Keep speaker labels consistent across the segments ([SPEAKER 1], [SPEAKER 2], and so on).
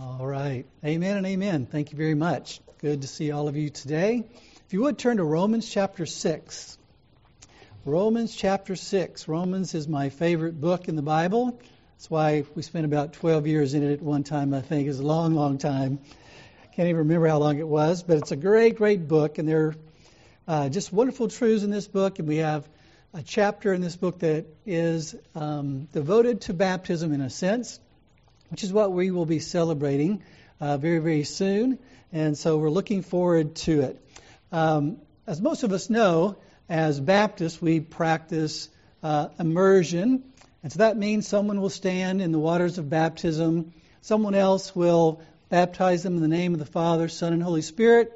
[SPEAKER 1] All right. Amen and amen. Thank you very much. Good to see all of you today. If you would turn to Romans chapter 6. Romans chapter 6. Romans is my favorite book in the Bible. That's why we spent about 12 years in it at one time, I think. It's a long, long time. Can't even remember how long it was, but it's a great, great book, and there are uh, just wonderful truths in this book. And we have a chapter in this book that is um, devoted to baptism in a sense which is what we will be celebrating uh, very, very soon. And so we're looking forward to it. Um, as most of us know, as Baptists, we practice uh, immersion. And so that means someone will stand in the waters of baptism, someone else will baptize them in the name of the Father, Son, and Holy Spirit,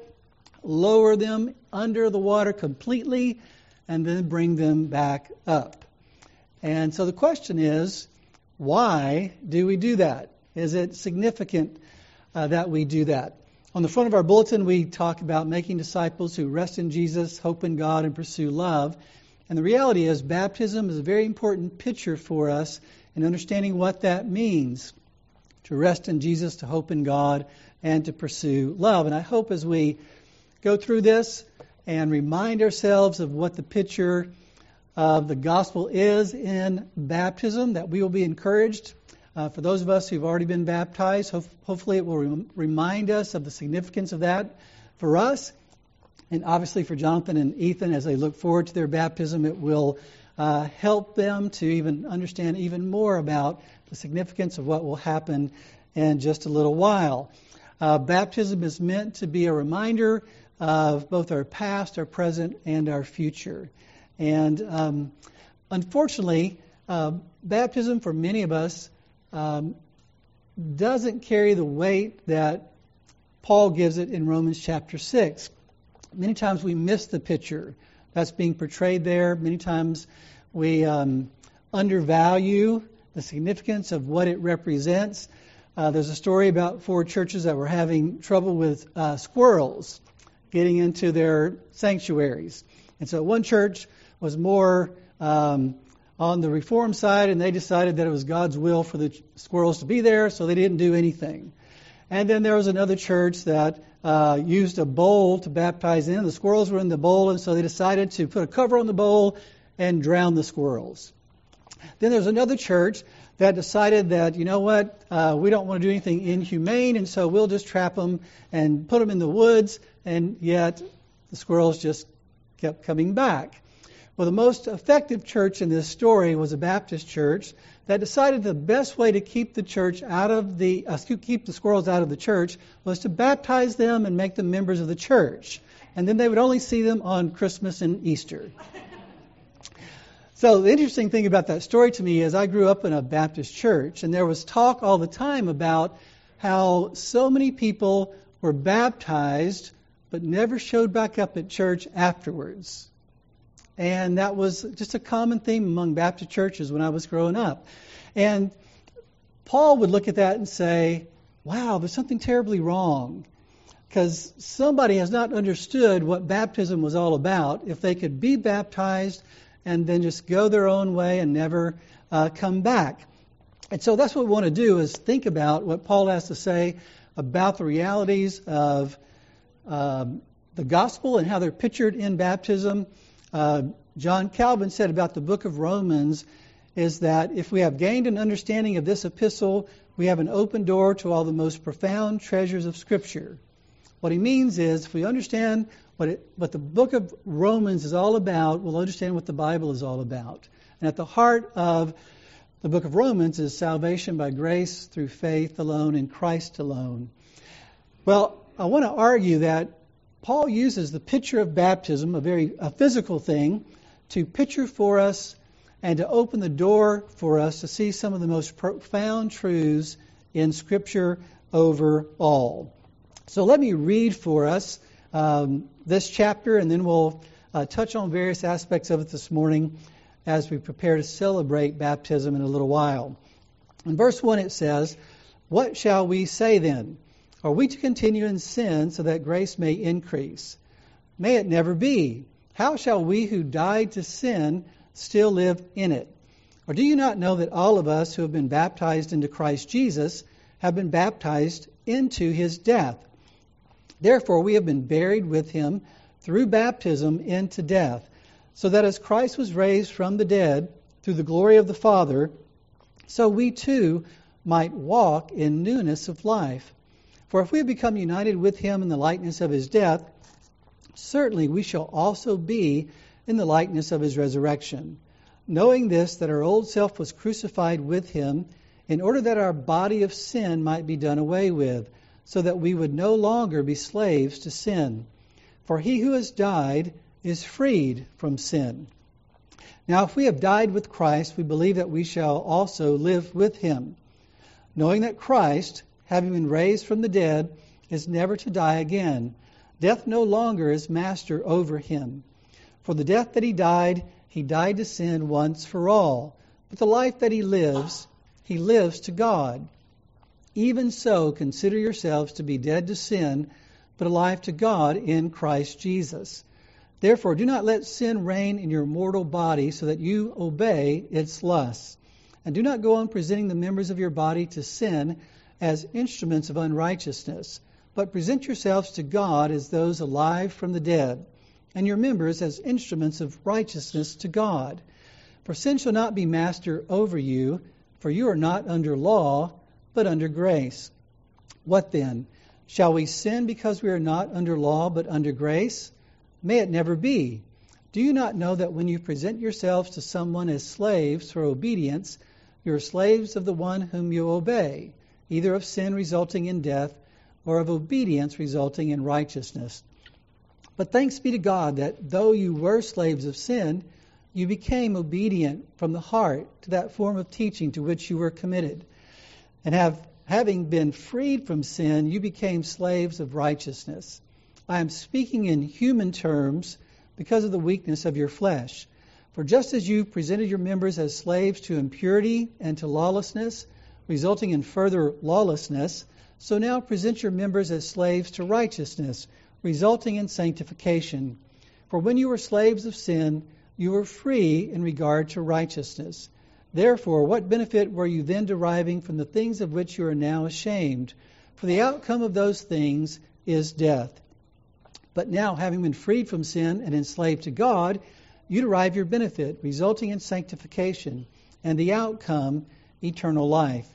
[SPEAKER 1] lower them under the water completely, and then bring them back up. And so the question is, why do we do that? Is it significant uh, that we do that? On the front of our bulletin, we talk about making disciples who rest in Jesus, hope in God, and pursue love. And the reality is, baptism is a very important picture for us in understanding what that means to rest in Jesus, to hope in God, and to pursue love. And I hope as we go through this and remind ourselves of what the picture of the gospel is in baptism, that we will be encouraged. Uh, for those of us who've already been baptized, ho- hopefully it will rem- remind us of the significance of that for us. And obviously for Jonathan and Ethan, as they look forward to their baptism, it will uh, help them to even understand even more about the significance of what will happen in just a little while. Uh, baptism is meant to be a reminder of both our past, our present, and our future. And um, unfortunately, uh, baptism for many of us um, doesn't carry the weight that Paul gives it in Romans chapter 6. Many times we miss the picture that's being portrayed there. Many times we um, undervalue the significance of what it represents. Uh, there's a story about four churches that were having trouble with uh, squirrels getting into their sanctuaries. And so one church was more um, on the reform side, and they decided that it was God's will for the squirrels to be there, so they didn't do anything. And then there was another church that uh, used a bowl to baptize in. The squirrels were in the bowl, and so they decided to put a cover on the bowl and drown the squirrels. Then there's another church that decided that, you know what, uh, we don't want to do anything inhumane, and so we'll just trap them and put them in the woods, and yet the squirrels just kept coming back. Well, the most effective church in this story was a Baptist church that decided the best way to keep the church out of the uh, keep the squirrels out of the church was to baptize them and make them members of the church, and then they would only see them on Christmas and Easter. So the interesting thing about that story to me is I grew up in a Baptist church, and there was talk all the time about how so many people were baptized but never showed back up at church afterwards. And that was just a common theme among Baptist churches when I was growing up. And Paul would look at that and say, wow, there's something terribly wrong. Because somebody has not understood what baptism was all about if they could be baptized and then just go their own way and never uh, come back. And so that's what we want to do is think about what Paul has to say about the realities of um, the gospel and how they're pictured in baptism uh, John Calvin said about the book of Romans is that if we have gained an understanding of this epistle, we have an open door to all the most profound treasures of Scripture. What he means is, if we understand what, it, what the book of Romans is all about, we'll understand what the Bible is all about. And at the heart of the book of Romans is salvation by grace through faith alone in Christ alone. Well, I want to argue that Paul uses the picture of baptism, a very a physical thing, to picture for us and to open the door for us to see some of the most profound truths in Scripture overall. So let me read for us um, this chapter, and then we'll uh, touch on various aspects of it this morning as we prepare to celebrate baptism in a little while. In verse 1, it says, What shall we say then? Are we to continue in sin so that grace may increase? May it never be. How shall we who died to sin still live in it? Or do you not know that all of us who have been baptized into Christ Jesus have been baptized into his death. Therefore, we have been buried with him through baptism into death, so that as Christ was raised from the dead through the glory of the Father, so we too might walk in newness of life. For if we have become united with him in the likeness of his death, certainly we shall also be in the likeness of his resurrection. Knowing this, that our old self was crucified with him, in order that our body of sin might be done away with, so that we would no longer be slaves to sin. For he who has died is freed from sin. Now, if we have died with Christ, we believe that we shall also live with him, knowing that Christ, having been raised from the dead, is never to die again. Death no longer is master over him. For the death that he died, he died to sin once for all. But the life that he lives, he lives to God. Even so, consider yourselves to be dead to sin, but alive to God in Christ Jesus. Therefore, do not let sin reign in your mortal body so that you obey its lusts. And do not go on presenting the members of your body to sin as instruments of unrighteousness, but present yourselves to God as those alive from the dead and your members as instruments of righteousness to God. For sin shall not be master over you, for you are not under law, but under grace. What then? Shall we sin because we are not under law, but under grace? May it never be. Do you not know that when you present yourselves to someone as slaves for obedience, you are slaves of the one whom you obey, either of sin resulting in death, or of obedience resulting in righteousness? But thanks be to God that though you were slaves of sin, you became obedient from the heart to that form of teaching to which you were committed. And have, having been freed from sin, you became slaves of righteousness. I am speaking in human terms because of the weakness of your flesh. For just as you presented your members as slaves to impurity and to lawlessness, resulting in further lawlessness, so now present your members as slaves to righteousness resulting in sanctification. For when you were slaves of sin, you were free in regard to righteousness. Therefore, what benefit were you then deriving from the things of which you are now ashamed? For the outcome of those things is death. But now, having been freed from sin and enslaved to God, you derive your benefit, resulting in sanctification, and the outcome, eternal life.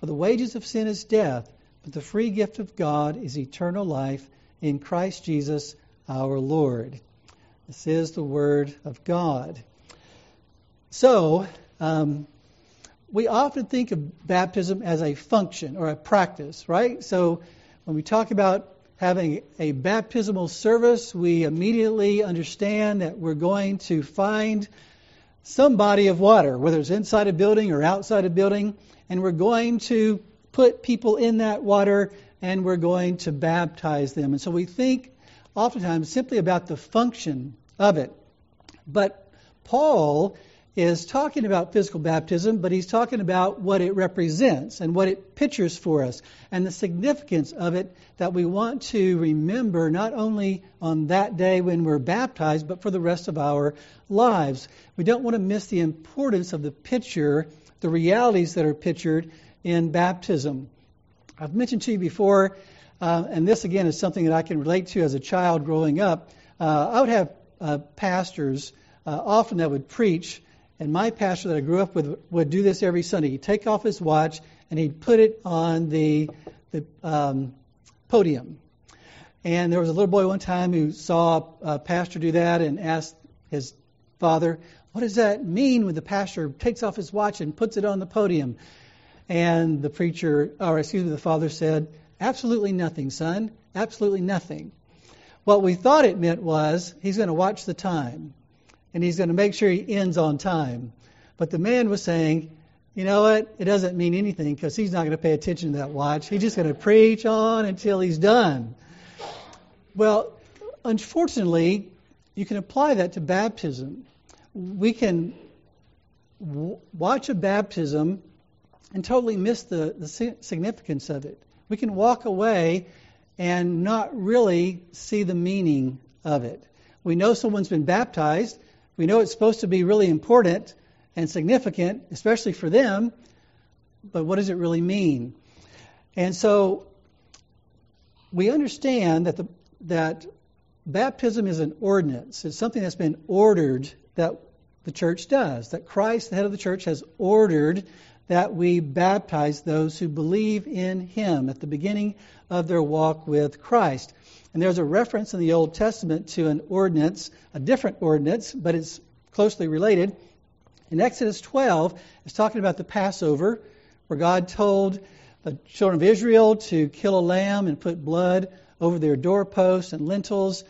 [SPEAKER 1] For the wages of sin is death, but the free gift of God is eternal life in Christ Jesus our Lord. This is the Word of God. So, um, we often think of baptism as a function or a practice, right? So, when we talk about having a baptismal service, we immediately understand that we're going to find some body of water, whether it's inside a building or outside a building, and we're going to put people in that water and we're going to baptize them. And so we think oftentimes simply about the function of it. But Paul is talking about physical baptism, but he's talking about what it represents and what it pictures for us and the significance of it that we want to remember not only on that day when we're baptized, but for the rest of our lives. We don't want to miss the importance of the picture, the realities that are pictured in baptism. I've mentioned to you before, uh, and this again is something that I can relate to as a child growing up. Uh, I would have uh, pastors uh, often that would preach, and my pastor that I grew up with would do this every Sunday. He'd take off his watch and he'd put it on the the um, podium. And there was a little boy one time who saw a pastor do that and asked his father, "What does that mean when the pastor takes off his watch and puts it on the podium?" And the preacher, or excuse me, the father said, Absolutely nothing, son. Absolutely nothing. What we thought it meant was he's going to watch the time and he's going to make sure he ends on time. But the man was saying, you know what? It doesn't mean anything because he's not going to pay attention to that watch. He's just going to preach on until he's done. Well, unfortunately, you can apply that to baptism. We can w- watch a baptism and totally miss the, the significance of it. We can walk away and not really see the meaning of it. We know someone's been baptized. We know it's supposed to be really important and significant, especially for them, but what does it really mean? And so we understand that the, that baptism is an ordinance. It's something that's been ordered that the church does. That Christ, the head of the church, has ordered that we baptize those who believe in Him at the beginning of their walk with Christ. And there's a reference in the Old Testament to an ordinance, a different ordinance, but it's closely related. In Exodus 12, it's talking about the Passover, where God told the children of Israel to kill a lamb and put blood over their doorposts and lintels,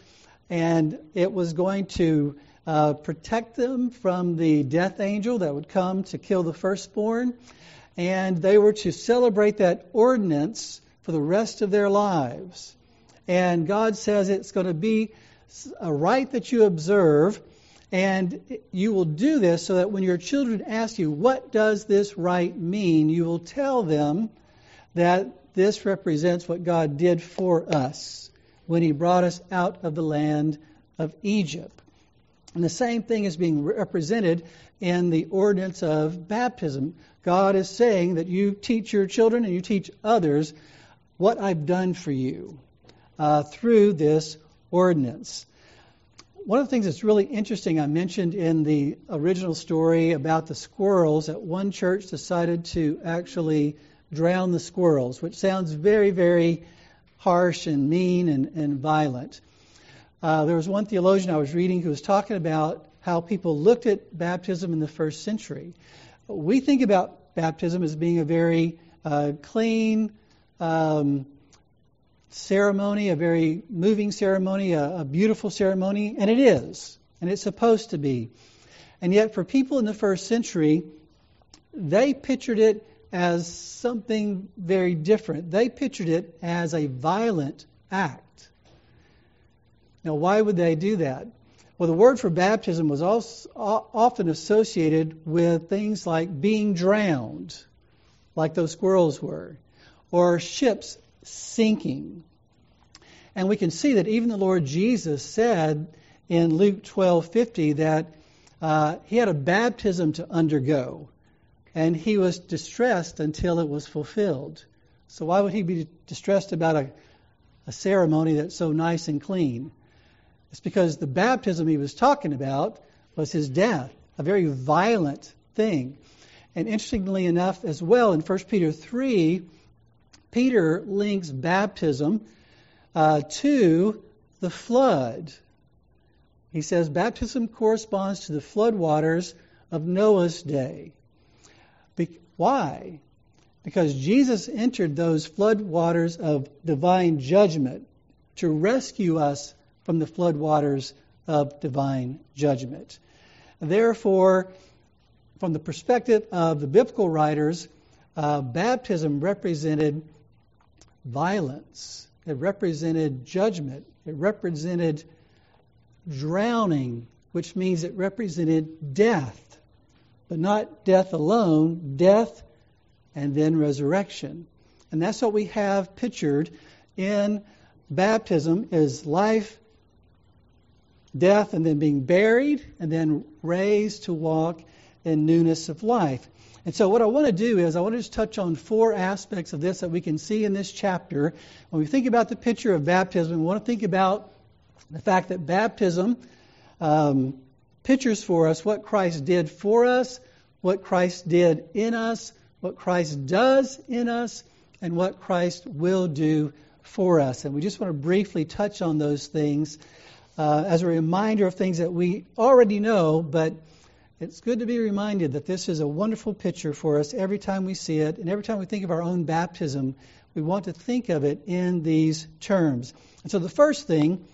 [SPEAKER 1] and it was going to uh, protect them from the death angel that would come to kill the firstborn. And they were to celebrate that ordinance for the rest of their lives. And God says it's going to be a rite that you observe, and you will do this so that when your children ask you, What does this rite mean? you will tell them that this represents what God did for us when He brought us out of the land of Egypt. And the same thing is being represented in the ordinance of baptism. God is saying that you teach your children and you teach others what I've done for you uh, through this ordinance. One of the things that's really interesting, I mentioned in the original story about the squirrels, that one church decided to actually drown the squirrels, which sounds very, very harsh and mean and, and violent. Uh, there was one theologian I was reading who was talking about how people looked at baptism in the first century. We think about baptism as being a very uh, clean um, ceremony, a very moving ceremony, a, a beautiful ceremony, and it is, and it's supposed to be. And yet, for people in the first century, they pictured it as something very different. They pictured it as a violent act. Now, why would they do that? Well, the word for baptism was also often associated with things like being drowned, like those squirrels were, or ships sinking. And we can see that even the Lord Jesus said in Luke 12:50 that uh, he had a baptism to undergo, and he was distressed until it was fulfilled. So why would he be distressed about a, a ceremony that's so nice and clean? It's because the baptism he was talking about was his death, a very violent thing. And interestingly enough, as well, in 1 Peter 3, Peter links baptism uh, to the flood. He says baptism corresponds to the flood waters of Noah's day. Be- why? Because Jesus entered those flood waters of divine judgment to rescue us from the floodwaters of divine judgment. Therefore, from the perspective of the biblical writers, uh, baptism represented violence, it represented judgment, it represented drowning, which means it represented death. But not death alone, death and then resurrection. And that's what we have pictured in baptism is life death and then being buried and then raised to walk in newness of life. And so, what I want to do is, I want to just touch on four aspects of this that we can see in this chapter. When we think about the picture of baptism, we want to think about the fact that baptism um, pictures for us what Christ did for us, what Christ did in us, what Christ does in us, and what Christ will do for us. And we just want to briefly touch on those things uh, as a reminder of things that we already know, but it's good to be reminded that this is a wonderful picture for us every time we see it, and every time we think of our own baptism, we want to think of it in these terms. And so the first thing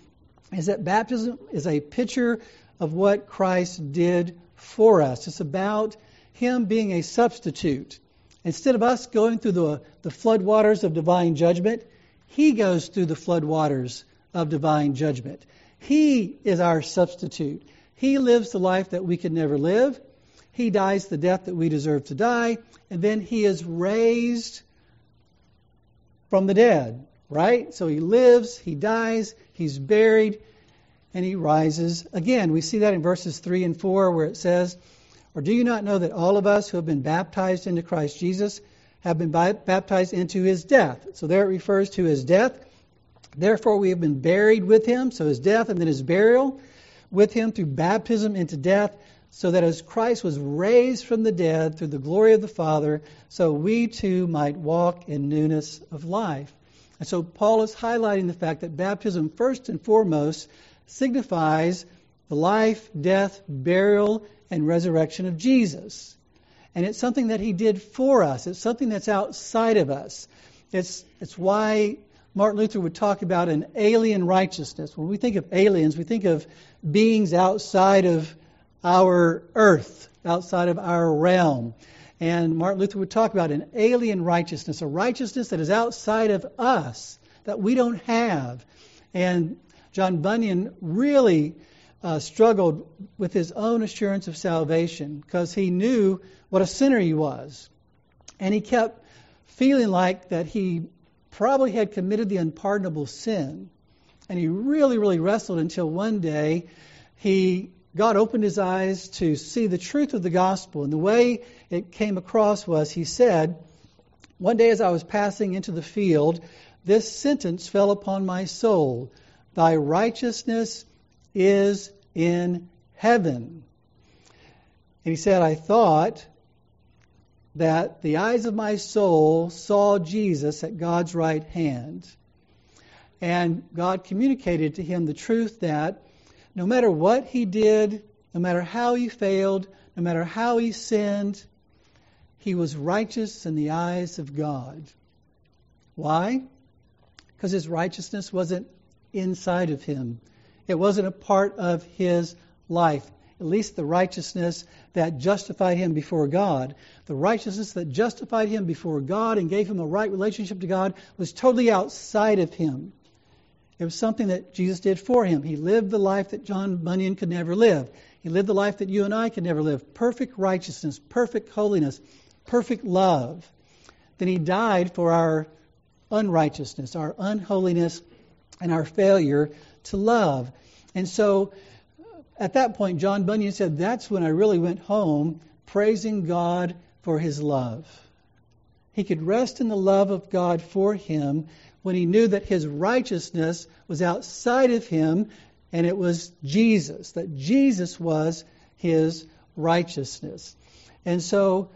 [SPEAKER 1] is that baptism is a picture of what Christ did for us. It's about Him being a substitute. Instead of us going through the, the floodwaters of divine judgment, He goes through the floodwaters of divine judgment. He is our substitute. He lives the life that we could never live. He dies the death that we deserve to die. And then he is raised from the dead, right? So he lives, he dies, he's buried, and he rises again. We see that in verses 3 and 4 where it says, Or do you not know that all of us who have been baptized into Christ Jesus have been baptized into his death? So there it refers to his death. Therefore, we have been buried with him, so his death and then his burial with him through baptism into death, so that as Christ was raised from the dead through the glory of the Father, so we too might walk in newness of life. And so Paul is highlighting the fact that baptism, first and foremost, signifies the life, death, burial, and resurrection of Jesus. And it's something that he did for us. It's something that's outside of us. It's, it's why Martin Luther would talk about an alien righteousness. When we think of aliens, we think of beings outside of our earth, outside of our realm. And Martin Luther would talk about an alien righteousness, a righteousness that is outside of us, that we don't have. And John Bunyan really uh, struggled with his own assurance of salvation because he knew what a sinner he was. And he kept feeling like that he probably had committed the unpardonable sin. And he really, really wrestled until one day he God opened his eyes to see the truth of the gospel. And the way it came across was he said, One day as I was passing into the field, this sentence fell upon my soul Thy righteousness is in heaven. And he said, I thought that the eyes of my soul saw Jesus at God's right hand. And God communicated to him the truth that no matter what he did, no matter how he failed, no matter how he sinned, he was righteous in the eyes of God. Why? Because his righteousness wasn't inside of him, it wasn't a part of his life at least the righteousness that justified him before God. The righteousness that justified him before God and gave him a right relationship to God was totally outside of him. It was something that Jesus did for him. He lived the life that John Bunyan could never live. He lived the life that you and I could never live perfect righteousness, perfect holiness, perfect love. Then he died for our unrighteousness, our unholiness, and our failure to love. And so at that point, John Bunyan said, That's when I really went home praising God for his love. He could rest in the love of God for him when he knew that his righteousness was outside of him and it was Jesus, that Jesus was his righteousness. And so,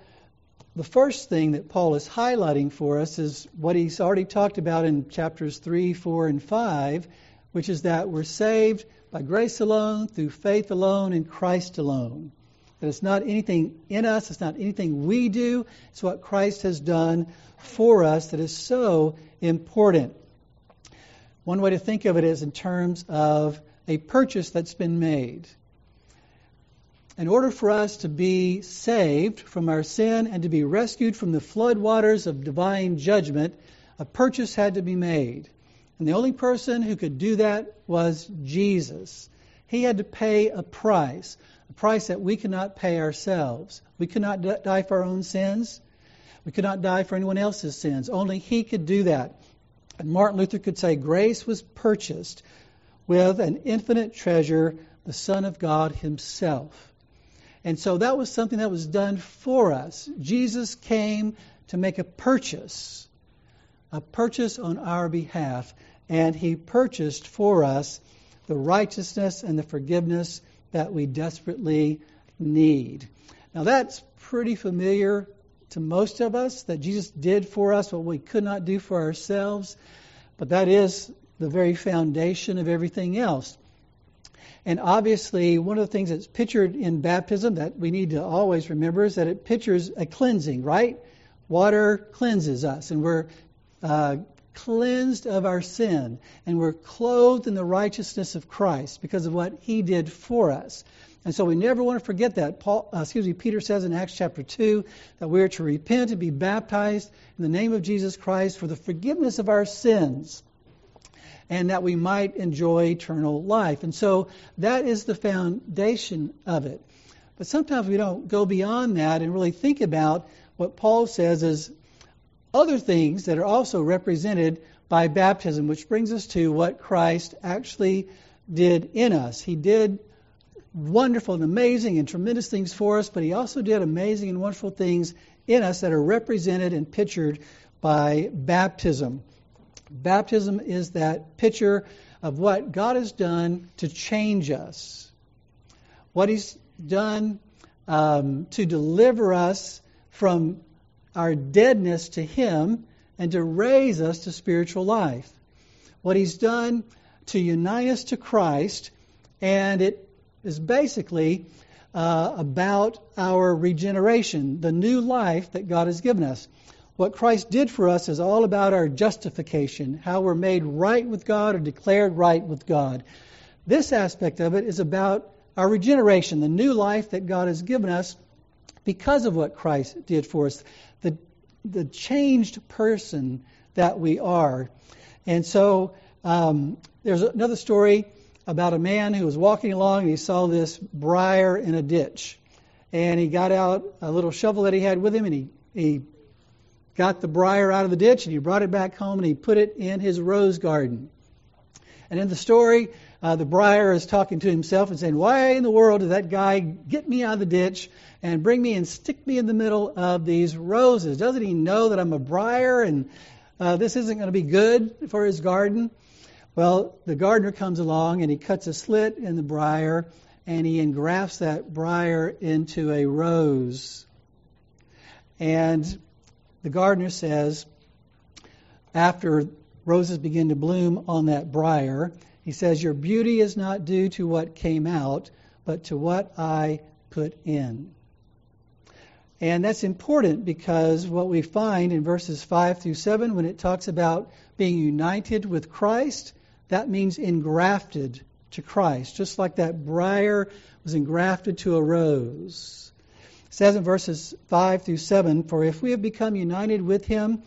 [SPEAKER 1] the first thing that Paul is highlighting for us is what he's already talked about in chapters 3, 4, and 5, which is that we're saved by grace alone, through faith alone, in Christ alone. That it's not anything in us, it's not anything we do, it's what Christ has done for us that is so important. One way to think of it is in terms of a purchase that's been made. In order for us to be saved from our sin and to be rescued from the floodwaters of divine judgment, a purchase had to be made. And the only person who could do that was Jesus. He had to pay a price, a price that we cannot pay ourselves. We could not die for our own sins. We could not die for anyone else's sins. Only He could do that. And Martin Luther could say, Grace was purchased with an infinite treasure, the Son of God Himself. And so that was something that was done for us. Jesus came to make a purchase, a purchase on our behalf and he purchased for us the righteousness and the forgiveness that we desperately need. Now, that's pretty familiar to most of us that Jesus did for us what we could not do for ourselves, but that is the very foundation of everything else. And obviously, one of the things that's pictured in baptism that we need to always remember is that it pictures a cleansing, right? Water cleanses us, and we're uh, cleansed of our sin and we're clothed in the righteousness of Christ because of what he did for us. And so we never want to forget that. Paul, uh, excuse me, Peter says in Acts chapter 2 that we are to repent and be baptized in the name of Jesus Christ for the forgiveness of our sins and that we might enjoy eternal life. And so that is the foundation of it. But sometimes we don't go beyond that and really think about what Paul says is other things that are also represented by baptism, which brings us to what Christ actually did in us. He did wonderful and amazing and tremendous things for us, but he also did amazing and wonderful things in us that are represented and pictured by baptism. Baptism is that picture of what God has done to change us, what He's done um, to deliver us from our deadness to Him and to raise us to spiritual life. What He's done to unite us to Christ, and it is basically uh, about our regeneration, the new life that God has given us. What Christ did for us is all about our justification, how we're made right with God or declared right with God. This aspect of it is about our regeneration, the new life that God has given us because of what Christ did for us, the changed person that we are. And so um, there's another story about a man who was walking along and he saw this briar in a ditch. And he got out a little shovel that he had with him and he, he got the briar out of the ditch and he brought it back home and he put it in his rose garden. And in the story, uh, the briar is talking to himself and saying, Why in the world did that guy get me out of the ditch and bring me and stick me in the middle of these roses? Doesn't he know that I'm a briar and uh, this isn't going to be good for his garden? Well, the gardener comes along and he cuts a slit in the briar and he engrafts that briar into a rose. And the gardener says, after roses begin to bloom on that briar, he says, Your beauty is not due to what came out, but to what I put in. And that's important because what we find in verses 5 through 7, when it talks about being united with Christ, that means engrafted to Christ, just like that briar was engrafted to a rose. It says in verses 5 through 7 For if we have become united with him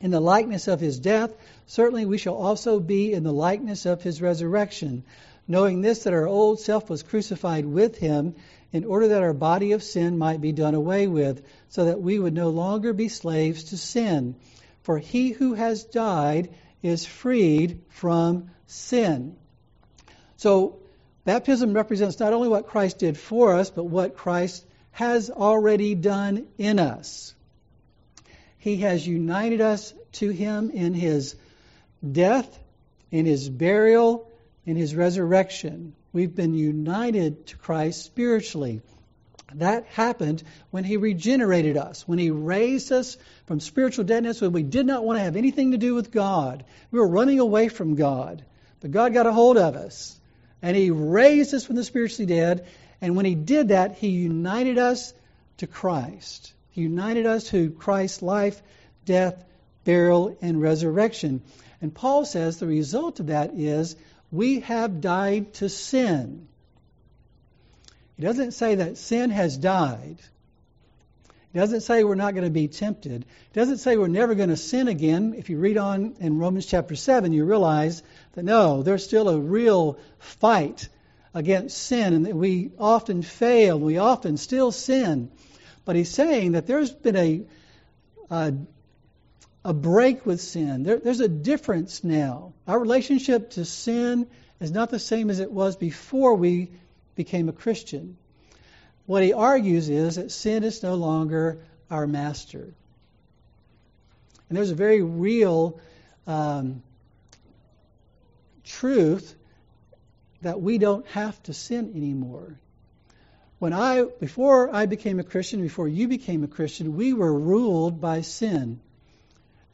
[SPEAKER 1] in the likeness of his death, certainly we shall also be in the likeness of his resurrection, knowing this that our old self was crucified with him in order that our body of sin might be done away with, so that we would no longer be slaves to sin. For he who has died is freed from sin. So, baptism represents not only what Christ did for us, but what Christ has already done in us. He has united us to Him in His death, in His burial, in His resurrection. We've been united to Christ spiritually. That happened when He regenerated us, when He raised us from spiritual deadness, when we did not want to have anything to do with God. We were running away from God. But God got a hold of us, and He raised us from the spiritually dead. And when He did that, He united us to Christ. He united us to Christ's life, death, burial, and resurrection. And Paul says the result of that is we have died to sin. He doesn't say that sin has died. He doesn't say we're not going to be tempted. He doesn't say we're never going to sin again. If you read on in Romans chapter 7, you realize that no, there's still a real fight against sin and that we often fail, we often still sin. But he's saying that there's been a, a, a break with sin. There, there's a difference now. Our relationship to sin is not the same as it was before we became a Christian. What he argues is that sin is no longer our master. And there's a very real um, truth that we don't have to sin anymore. When I before I became a Christian, before you became a Christian, we were ruled by sin.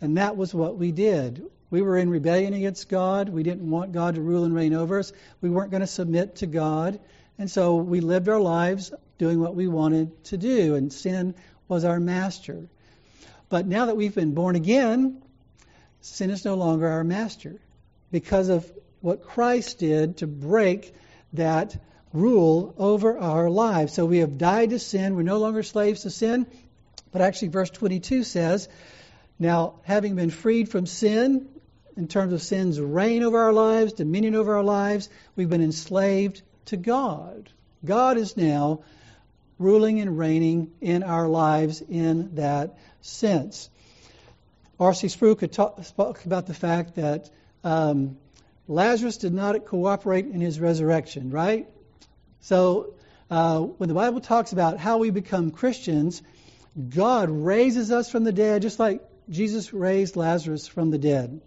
[SPEAKER 1] And that was what we did. We were in rebellion against God. We didn't want God to rule and reign over us. We weren't going to submit to God. And so we lived our lives doing what we wanted to do, and sin was our master. But now that we've been born again, sin is no longer our master because of what Christ did to break that rule over our lives. So we have died to sin. We're no longer slaves to sin. But actually, verse 22 says, Now, having been freed from sin, in terms of sin's reign over our lives, dominion over our lives, we've been enslaved to God. God is now ruling and reigning in our lives in that sense. R.C. Sproul could talk, spoke about the fact that um, Lazarus did not cooperate in his resurrection, right? So uh, when the Bible talks about how we become Christians, God raises us from the dead just like Jesus raised Lazarus from the dead.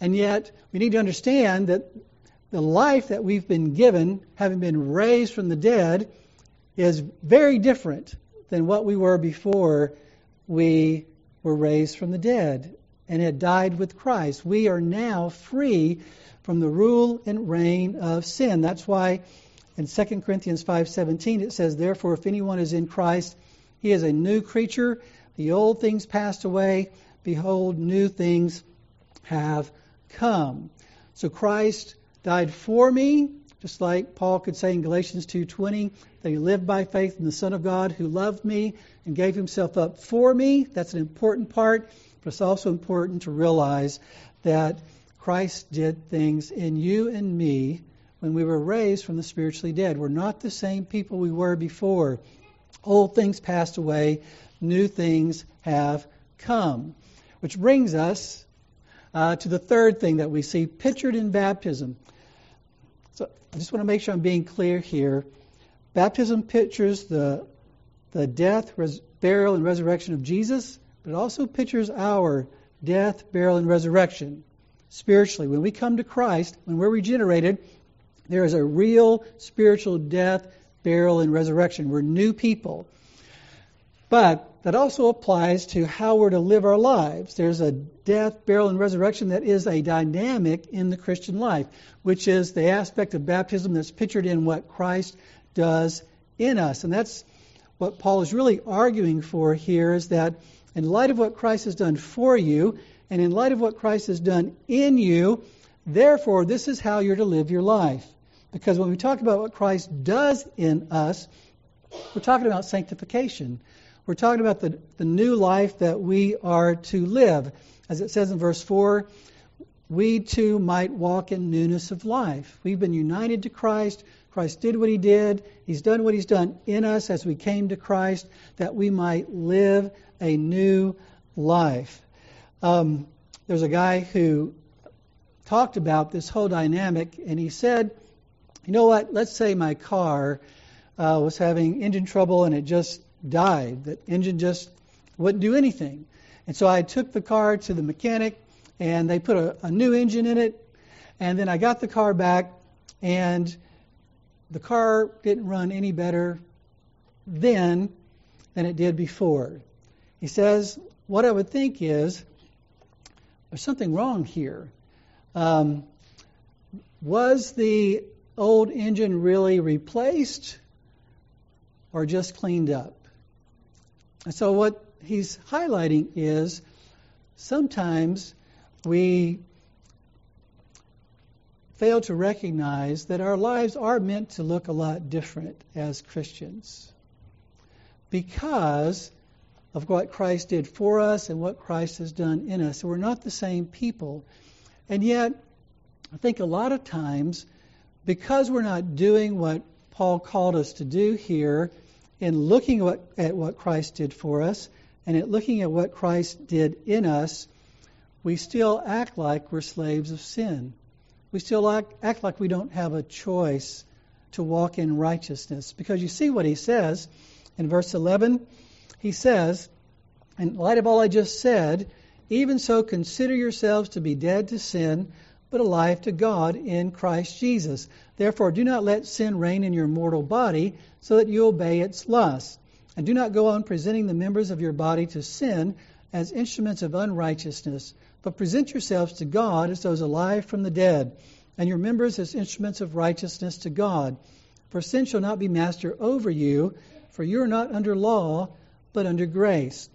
[SPEAKER 1] And yet, we need to understand that the life that we've been given, having been raised from the dead, is very different than what we were before we were raised from the dead and had died with Christ. We are now free from the rule and reign of sin. That's why in 2 Corinthians 5:17 it says, "Therefore if anyone is in Christ, he is a new creature; the old things passed away; behold, new things have come." So Christ died for me, just like Paul could say in Galatians 2:20 that he lived by faith in the Son of God who loved me and gave himself up for me. That's an important part, but it's also important to realize that Christ did things in you and me when we were raised from the spiritually dead. We're not the same people we were before. Old things passed away, new things have come. Which brings us uh, to the third thing that we see pictured in baptism. So I just want to make sure I'm being clear here. Baptism pictures the, the death, res- burial, and resurrection of Jesus, but it also pictures our death, burial, and resurrection spiritually. When we come to Christ, when we're regenerated, there is a real spiritual death, burial, and resurrection. We're new people. But that also applies to how we're to live our lives. There's a death, burial, and resurrection that is a dynamic in the Christian life, which is the aspect of baptism that's pictured in what Christ does in us. And that's what Paul is really arguing for here is that in light of what Christ has done for you, and in light of what Christ has done in you, therefore, this is how you're to live your life. Because when we talk about what Christ does in us, we're talking about sanctification. We're talking about the, the new life that we are to live. As it says in verse 4, we too might walk in newness of life. We've been united to Christ. Christ did what he did. He's done what he's done in us as we came to Christ, that we might live a new life. Um, there's a guy who talked about this whole dynamic, and he said, You know what? Let's say my car uh, was having engine trouble and it just died. The engine just wouldn't do anything. And so I took the car to the mechanic and they put a, a new engine in it. And then I got the car back and the car didn't run any better then than it did before. He says, What I would think is there's something wrong here. Um, was the old engine really replaced or just cleaned up? And so, what he's highlighting is sometimes we fail to recognize that our lives are meant to look a lot different as Christians because of what Christ did for us and what Christ has done in us. We're not the same people. And yet, I think a lot of times, because we're not doing what Paul called us to do here, in looking at what Christ did for us and at looking at what Christ did in us, we still act like we're slaves of sin. We still act, act like we don't have a choice to walk in righteousness. Because you see what he says in verse 11? He says, in light of all I just said, even so consider yourselves to be dead to sin, but alive to God in Christ Jesus. Therefore, do not let sin reign in your mortal body, so that you obey its lusts. And do not go on presenting the members of your body to sin as instruments of unrighteousness, but present yourselves to God as those alive from the dead, and your members as instruments of righteousness to God. For sin shall not be master over you, for you are not under law, but under grace.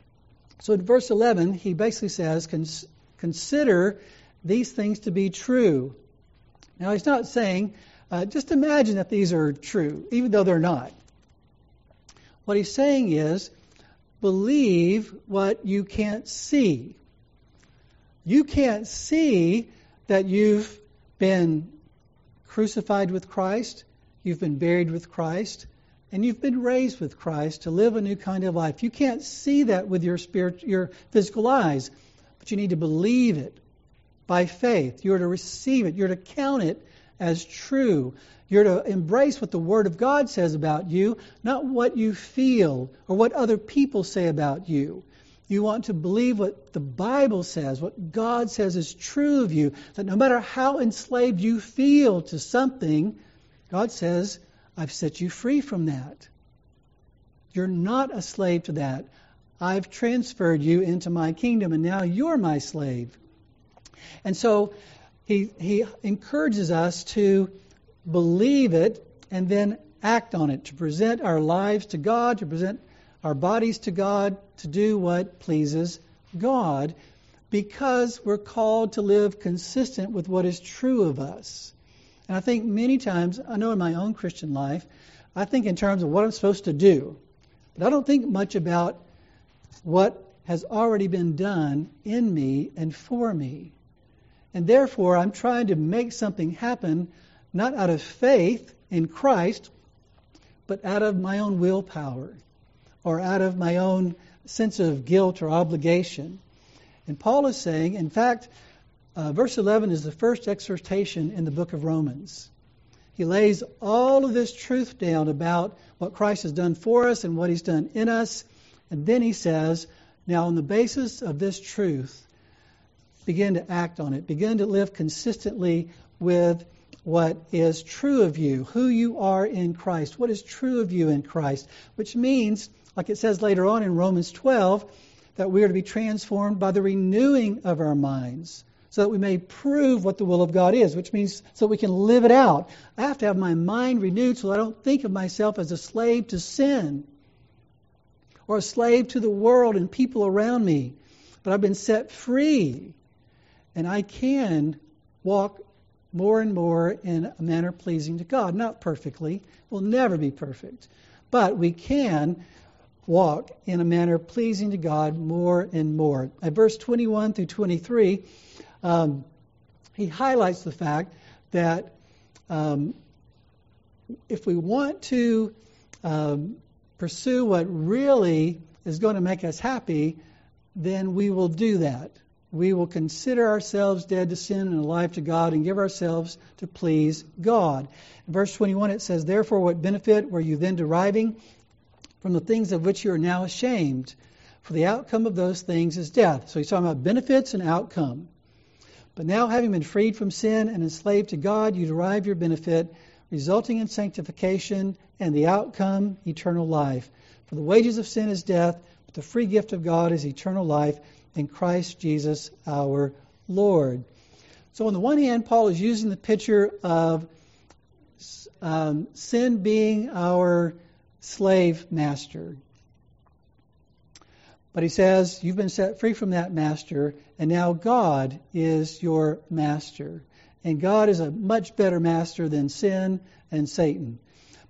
[SPEAKER 1] So in verse 11, he basically says, Consider these things to be true. Now, he's not saying, uh, just imagine that these are true, even though they're not. What he's saying is, believe what you can't see. You can't see that you've been crucified with Christ, you've been buried with Christ, and you've been raised with Christ to live a new kind of life. You can't see that with your spirit, your physical eyes, but you need to believe it by faith. You're to receive it. You're to count it as true. You're to embrace what the Word of God says about you, not what you feel or what other people say about you. You want to believe what the Bible says, what God says is true of you, that no matter how enslaved you feel to something, God says, I've set you free from that. You're not a slave to that. I've transferred you into my kingdom, and now you're my slave. And so he, he encourages us to believe it and then act on it, to present our lives to God, to present our bodies to God, to do what pleases God, because we're called to live consistent with what is true of us. And I think many times, I know in my own Christian life, I think in terms of what I'm supposed to do, but I don't think much about what has already been done in me and for me. And therefore, I'm trying to make something happen not out of faith in Christ, but out of my own willpower or out of my own sense of guilt or obligation. And Paul is saying, in fact, uh, verse 11 is the first exhortation in the book of Romans. He lays all of this truth down about what Christ has done for us and what he's done in us. And then he says, now, on the basis of this truth, begin to act on it. Begin to live consistently with what is true of you, who you are in Christ, what is true of you in Christ, which means, like it says later on in Romans 12, that we are to be transformed by the renewing of our minds so that we may prove what the will of God is, which means so we can live it out. I have to have my mind renewed so I don't think of myself as a slave to sin or a slave to the world and people around me, but I've been set free and I can walk more and more in a manner pleasing to God. Not perfectly, we'll never be perfect, but we can walk in a manner pleasing to God more and more. At verse 21 through 23, um, he highlights the fact that um, if we want to um, pursue what really is going to make us happy, then we will do that we will consider ourselves dead to sin and alive to God and give ourselves to please God. In verse 21 it says, Therefore, what benefit were you then deriving from the things of which you are now ashamed? For the outcome of those things is death. So he's talking about benefits and outcome. But now, having been freed from sin and enslaved to God, you derive your benefit, resulting in sanctification, and the outcome, eternal life. For the wages of sin is death, but the free gift of God is eternal life in Christ Jesus our Lord. So, on the one hand, Paul is using the picture of um, sin being our slave master. But he says, You've been set free from that master, and now God is your master. And God is a much better master than sin and Satan.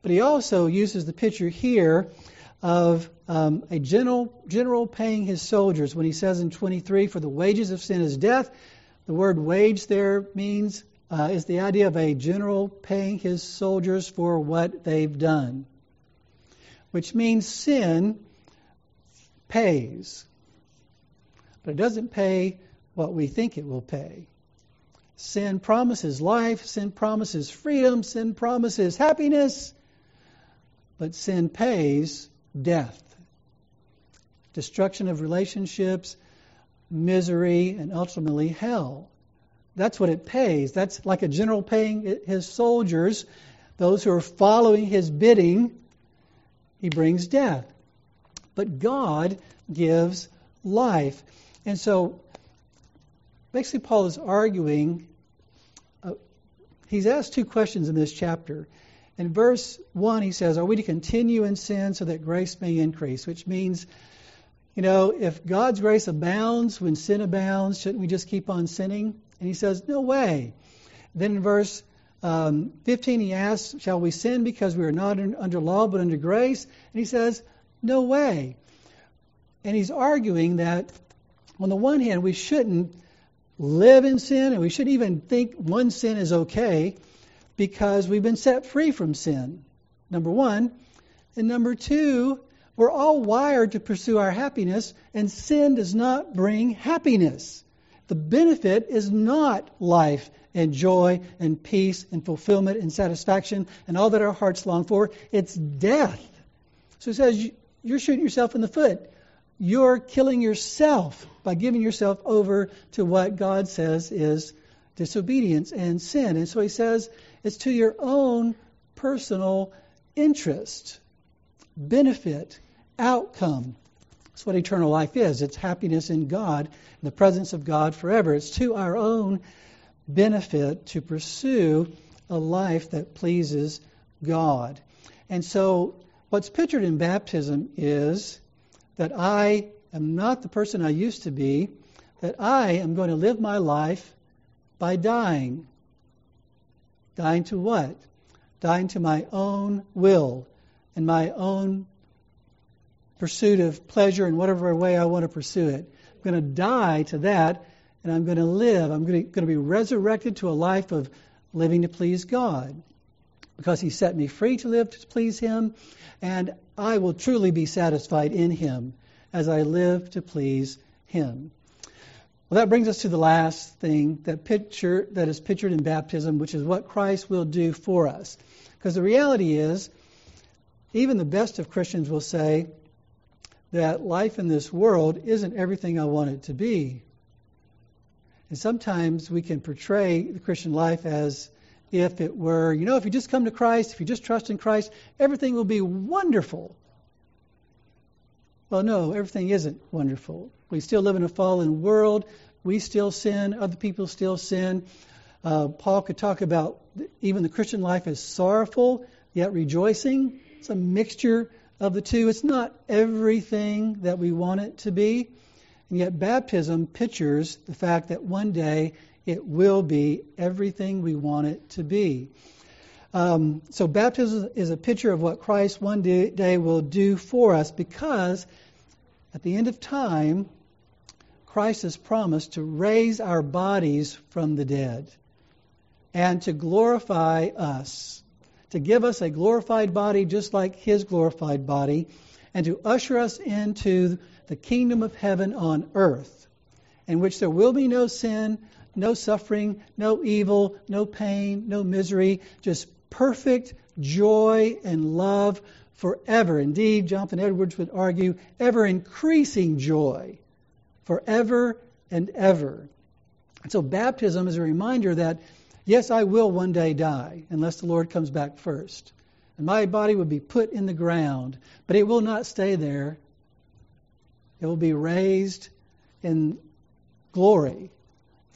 [SPEAKER 1] But he also uses the picture here of um, a general, general paying his soldiers when he says in 23, For the wages of sin is death. The word wage there means, uh, is the idea of a general paying his soldiers for what they've done, which means sin pays, but it doesn't pay what we think it will pay. Sin promises life, sin promises freedom, sin promises happiness, but sin pays death destruction of relationships, misery, and ultimately hell. That's what it pays. That's like a general paying his soldiers, those who are following his bidding, he brings death. But God gives life. And so basically, Paul is arguing. Uh, he's asked two questions in this chapter. In verse 1, he says, Are we to continue in sin so that grace may increase? Which means you know, if God's grace abounds when sin abounds, shouldn't we just keep on sinning? And he says, no way. Then in verse um, 15, he asks, shall we sin because we are not under law but under grace? And he says, no way. And he's arguing that on the one hand, we shouldn't live in sin and we shouldn't even think one sin is okay because we've been set free from sin. Number one. And number two, we're all wired to pursue our happiness, and sin does not bring happiness. The benefit is not life and joy and peace and fulfillment and satisfaction and all that our hearts long for. It's death. So he says, You're shooting yourself in the foot. you're killing yourself by giving yourself over to what God says is disobedience and sin. And so he says it's to your own personal interest, benefit, outcome. That's what eternal life is. It's happiness in God, in the presence of God forever. It's to our own benefit to pursue a life that pleases God. And so, what's pictured in baptism is that I am not the person I used to be, that I am going to live my life by dying. Dying to what? Dying to my own will and my own pursuit of pleasure in whatever way I want to pursue it. I'm going to die to that, and I'm going to live. I'm going to be resurrected to a life of living to please God because He set me free to live to please Him, and I will truly be satisfied in Him as I live to please Him. Well, that brings us to the last thing that picture that is pictured in baptism, which is what Christ will do for us. Because the reality is, even the best of Christians will say that life in this world isn't everything I want it to be. And sometimes we can portray the Christian life as if it were, you know, if you just come to Christ, if you just trust in Christ, everything will be wonderful. Well, no, everything isn't wonderful. We still live in a fallen world. We still sin. Other people still sin. Uh, Paul could talk about even the Christian life as sorrowful, yet rejoicing. It's a mixture of the two. It's not everything that we want it to be. And yet, baptism pictures the fact that one day it will be everything we want it to be. Um, so, baptism is a picture of what Christ one day will do for us because at the end of time, Christ has promised to raise our bodies from the dead and to glorify us, to give us a glorified body just like his glorified body, and to usher us into the kingdom of heaven on earth, in which there will be no sin, no suffering, no evil, no pain, no misery, just perfect joy and love forever. Indeed, Jonathan Edwards would argue, ever increasing joy forever and ever. And so, baptism is a reminder that, yes, I will one day die unless the Lord comes back first. And my body will be put in the ground, but it will not stay there. It will be raised in glory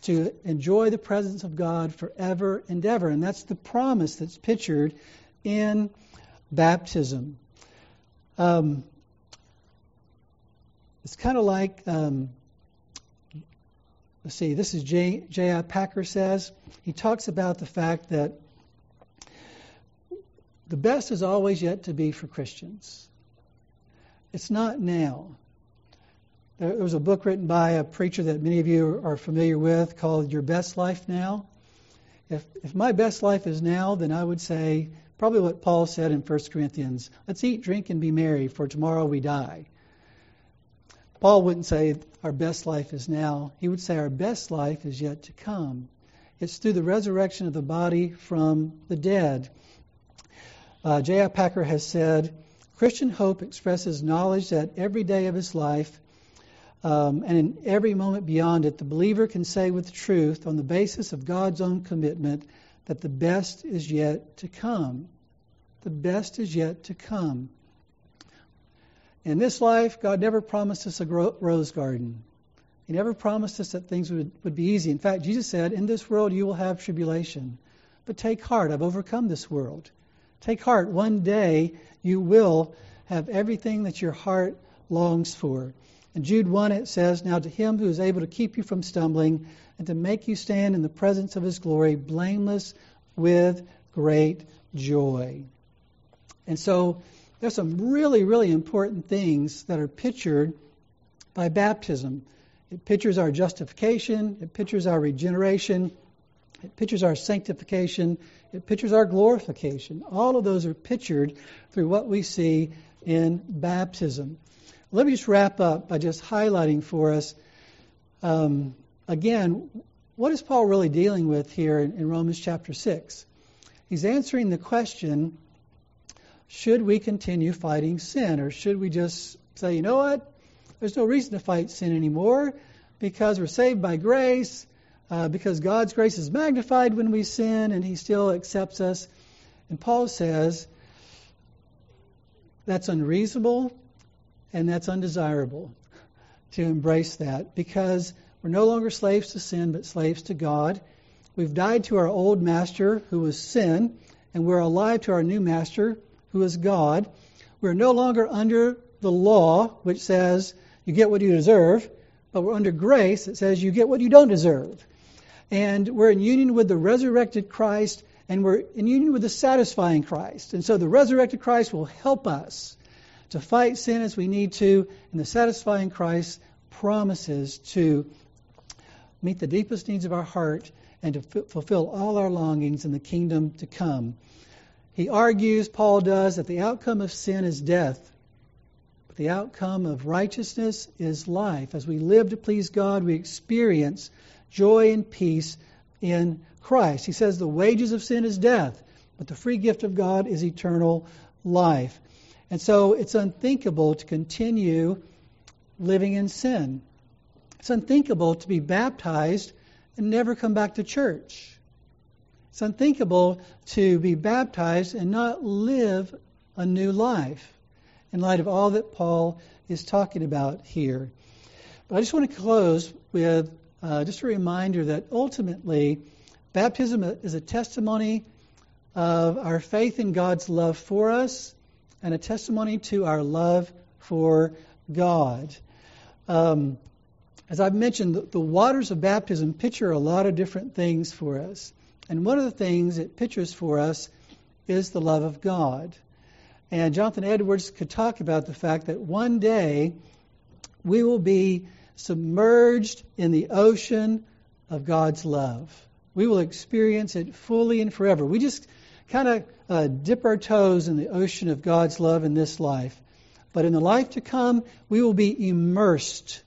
[SPEAKER 1] to enjoy the presence of God forever and ever. And that's the promise that's pictured in baptism. Um, it's kind of like, um, let's see, this is J.I. Packer says. He talks about the fact that the best is always yet to be for Christians. It's not now. There was a book written by a preacher that many of you are familiar with called Your Best Life Now. If, if my best life is now, then I would say probably what Paul said in 1 Corinthians let's eat, drink, and be merry, for tomorrow we die. Paul wouldn't say our best life is now, he would say our best life is yet to come. It's through the resurrection of the body from the dead. Uh, J.I. Packer has said Christian hope expresses knowledge that every day of his life um, and in every moment beyond it, the believer can say with truth, on the basis of God's own commitment, that the best is yet to come. The best is yet to come. In this life, God never promised us a rose garden. He never promised us that things would, would be easy. In fact, Jesus said, In this world you will have tribulation. But take heart, I've overcome this world. Take heart, one day you will have everything that your heart longs for. In Jude 1, it says, Now to him who is able to keep you from stumbling and to make you stand in the presence of his glory, blameless with great joy. And so there's some really, really important things that are pictured by baptism. It pictures our justification, it pictures our regeneration, it pictures our sanctification, it pictures our glorification. All of those are pictured through what we see in baptism. Let me just wrap up by just highlighting for us um, again what is Paul really dealing with here in, in Romans chapter 6? He's answering the question should we continue fighting sin or should we just say, you know what? There's no reason to fight sin anymore because we're saved by grace, uh, because God's grace is magnified when we sin and He still accepts us. And Paul says that's unreasonable and that's undesirable to embrace that because we're no longer slaves to sin but slaves to God. We've died to our old master who was sin, and we're alive to our new master who is God. We're no longer under the law, which says you get what you deserve, but we're under grace that says you get what you don't deserve. And we're in union with the resurrected Christ, and we're in union with the satisfying Christ. And so the resurrected Christ will help us to fight sin as we need to, and the satisfying Christ promises to meet the deepest needs of our heart and to f- fulfill all our longings in the kingdom to come. He argues, Paul does, that the outcome of sin is death, but the outcome of righteousness is life. As we live to please God, we experience joy and peace in Christ. He says the wages of sin is death, but the free gift of God is eternal life. And so it's unthinkable to continue living in sin. It's unthinkable to be baptized and never come back to church. It's unthinkable to be baptized and not live a new life in light of all that Paul is talking about here. But I just want to close with uh, just a reminder that ultimately, baptism is a testimony of our faith in God's love for us and a testimony to our love for God. Um, as I've mentioned, the, the waters of baptism picture a lot of different things for us. And one of the things it pictures for us is the love of God. And Jonathan Edwards could talk about the fact that one day we will be submerged in the ocean of God's love. We will experience it fully and forever. We just kind of uh, dip our toes in the ocean of God's love in this life. But in the life to come, we will be immersed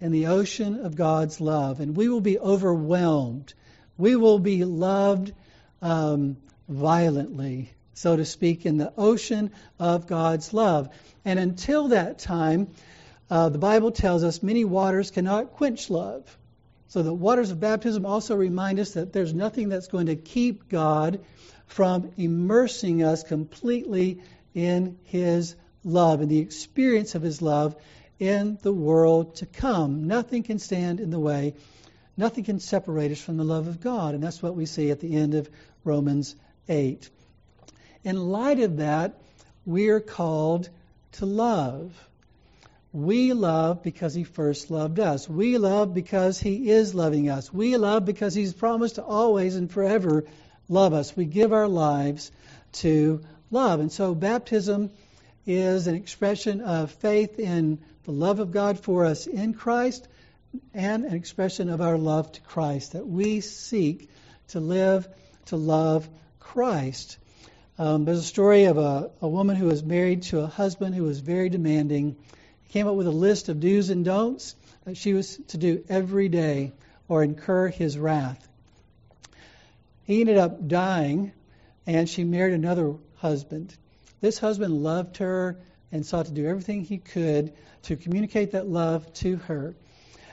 [SPEAKER 1] in the ocean of God's love, and we will be overwhelmed. We will be loved um, violently, so to speak, in the ocean of God's love. And until that time, uh, the Bible tells us many waters cannot quench love. So the waters of baptism also remind us that there's nothing that's going to keep God from immersing us completely in His love and the experience of His love in the world to come. Nothing can stand in the way. Nothing can separate us from the love of God. And that's what we see at the end of Romans 8. In light of that, we are called to love. We love because He first loved us. We love because He is loving us. We love because He's promised to always and forever love us. We give our lives to love. And so baptism is an expression of faith in the love of God for us in Christ and an expression of our love to Christ, that we seek to live to love Christ. Um, there's a story of a, a woman who was married to a husband who was very demanding He came up with a list of do's and don'ts that she was to do every day or incur his wrath. He ended up dying, and she married another husband. This husband loved her and sought to do everything he could to communicate that love to her.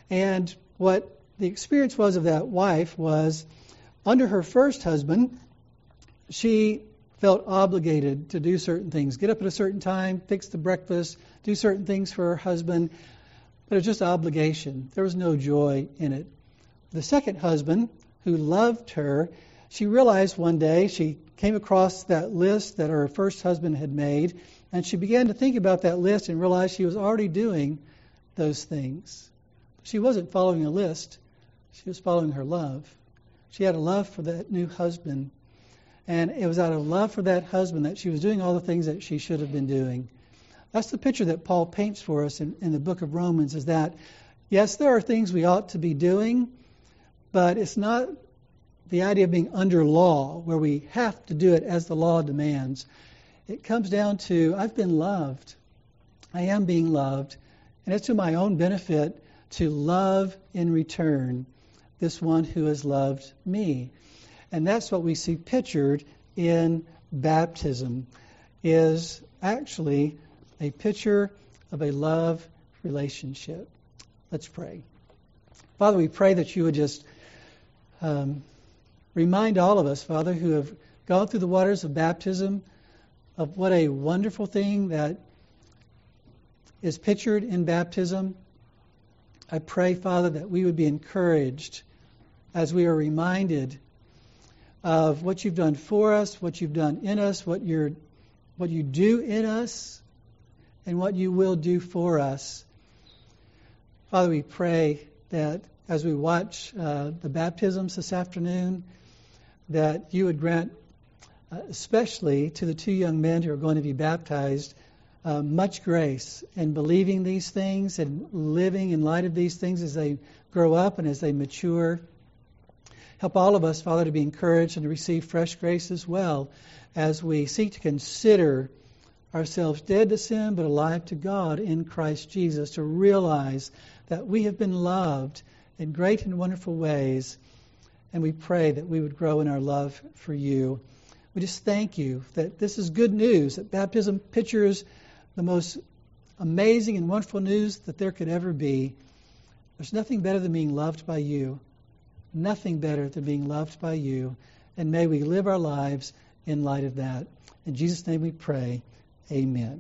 [SPEAKER 1] And what the experience was of that wife was under her first husband, she felt obligated to do certain things get up at a certain time, fix the breakfast, do certain things for her husband, but it was just obligation. There was no joy in it. The second husband, who loved her, she realized one day she came across that list that her first husband had made, and she began to think about that list and realized she was already doing those things. She wasn't following a list, she was following her love. She had a love for that new husband. And it was out of love for that husband that she was doing all the things that she should have been doing. That's the picture that Paul paints for us in, in the book of Romans is that, yes, there are things we ought to be doing, but it's not the idea of being under law, where we have to do it as the law demands. It comes down to I've been loved. I am being loved. And it's to my own benefit to love in return this one who has loved me. And that's what we see pictured in baptism is actually a picture of a love relationship. Let's pray. Father, we pray that you would just um, remind all of us, Father, who have gone through the waters of baptism, of what a wonderful thing that is pictured in baptism. I pray, Father, that we would be encouraged as we are reminded of what you've done for us, what you've done in us, what you're what you do in us, and what you will do for us. Father, we pray that as we watch uh, the baptisms this afternoon, that you would grant, uh, especially to the two young men who are going to be baptized, uh, much grace in believing these things and living in light of these things as they grow up and as they mature. Help all of us, Father, to be encouraged and to receive fresh grace as well as we seek to consider ourselves dead to sin but alive to God in Christ Jesus, to realize that we have been loved in great and wonderful ways, and we pray that we would grow in our love for you. We just thank you that this is good news, that baptism pictures the most amazing and wonderful news that there could ever be. There's nothing better than being loved by you. Nothing better than being loved by you. And may we live our lives in light of that. In Jesus' name we pray. Amen.